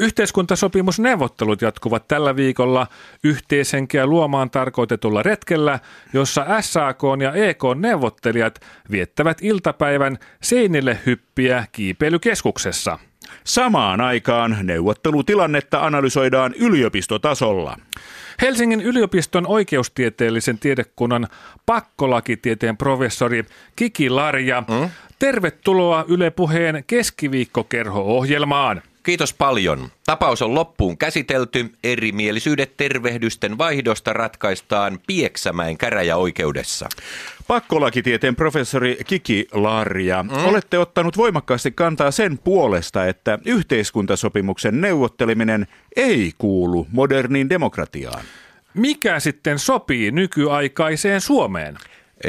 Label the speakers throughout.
Speaker 1: Yhteiskuntasopimusneuvottelut jatkuvat tällä viikolla yhteishenkeä luomaan tarkoitetulla retkellä, jossa SAK ja EK neuvottelijat viettävät iltapäivän seinille hyppiä kiipeilykeskuksessa.
Speaker 2: Samaan aikaan neuvottelutilannetta analysoidaan yliopistotasolla.
Speaker 1: Helsingin yliopiston oikeustieteellisen tiedekunnan pakkolakitieteen professori Kiki Larja, mm? tervetuloa Yle Puheen keskiviikkokerho-ohjelmaan.
Speaker 3: Kiitos paljon. Tapaus on loppuun käsitelty. Erimielisyydet tervehdysten vaihdosta ratkaistaan Pieksämäen käräjäoikeudessa.
Speaker 2: Pakkolakitieteen professori Kiki Larja, mm? olette ottanut voimakkaasti kantaa sen puolesta, että yhteiskuntasopimuksen neuvotteleminen ei kuulu moderniin demokratiaan.
Speaker 1: Mikä sitten sopii nykyaikaiseen Suomeen?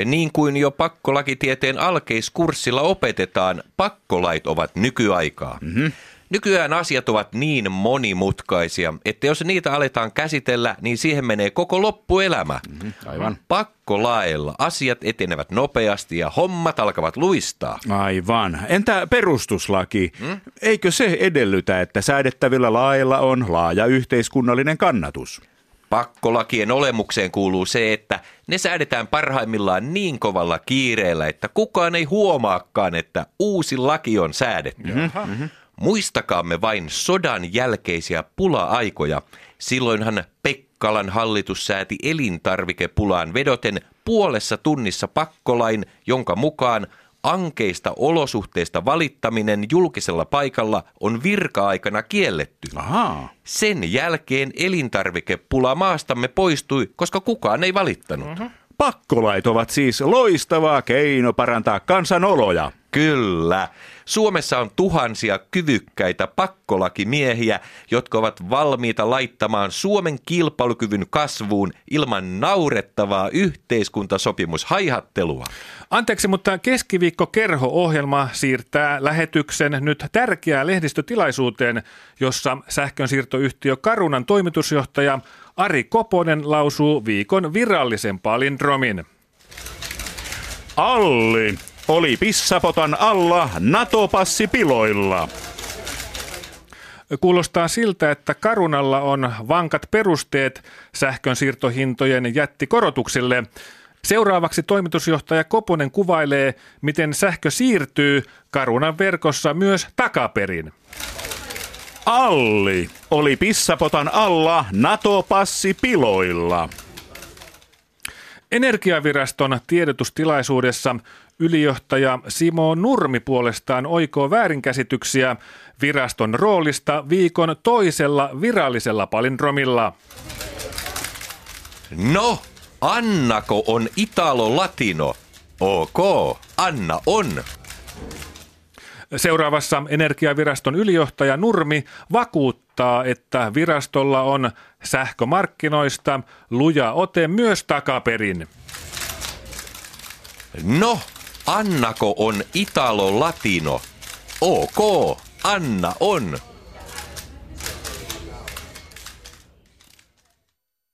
Speaker 3: Niin kuin jo pakkolakitieteen alkeiskurssilla opetetaan, pakkolait ovat nykyaikaa. Mm-hmm. Nykyään asiat ovat niin monimutkaisia, että jos niitä aletaan käsitellä, niin siihen menee koko loppuelämä. Mm-hmm, aivan. Pakkolailla asiat etenevät nopeasti ja hommat alkavat luistaa.
Speaker 2: Aivan. Entä perustuslaki? Hmm? Eikö se edellytä, että säädettävillä lailla on laaja yhteiskunnallinen kannatus?
Speaker 3: Pakkolakien olemukseen kuuluu se, että ne säädetään parhaimmillaan niin kovalla kiireellä, että kukaan ei huomaakaan, että uusi laki on säädetty. Mm-hmm. Muistakaamme vain sodan jälkeisiä pula-aikoja. Silloinhan Pekkalan hallitus sääti elintarvikepulaan vedoten puolessa tunnissa pakkolain, jonka mukaan ankeista olosuhteista valittaminen julkisella paikalla on virka-aikana kielletty. Aha. Sen jälkeen elintarvikepula maastamme poistui, koska kukaan ei valittanut. Uh-huh.
Speaker 2: Pakkolait ovat siis loistava keino parantaa kansanoloja.
Speaker 3: Kyllä. Suomessa on tuhansia kyvykkäitä pakkolakimiehiä, jotka ovat valmiita laittamaan Suomen kilpailukyvyn kasvuun ilman naurettavaa yhteiskuntasopimushaihattelua.
Speaker 1: Anteeksi, mutta keskiviikko Kerho-ohjelma siirtää lähetyksen nyt tärkeään lehdistötilaisuuteen, jossa sähkönsiirtoyhtiö Karunan toimitusjohtaja Ari Koponen lausuu viikon virallisen palindromin.
Speaker 2: Alli oli pissapotan alla NATO-passi piloilla.
Speaker 1: Kuulostaa siltä, että Karunalla on vankat perusteet sähkönsiirtohintojen jättikorotuksille. Seuraavaksi toimitusjohtaja Koponen kuvailee, miten sähkö siirtyy Karunan verkossa myös takaperin.
Speaker 2: Alli oli pissapotan alla NATO-passi piloilla.
Speaker 1: Energiaviraston tiedotustilaisuudessa ylijohtaja Simo Nurmi puolestaan oikoo väärinkäsityksiä viraston roolista viikon toisella virallisella palindromilla.
Speaker 3: No, Annako on Italo-Latino? Ok, Anna on.
Speaker 1: Seuraavassa energiaviraston ylijohtaja Nurmi vakuuttaa, että virastolla on sähkömarkkinoista luja ote myös takaperin.
Speaker 3: No, Annako on Italo-Latino? Ok, Anna on.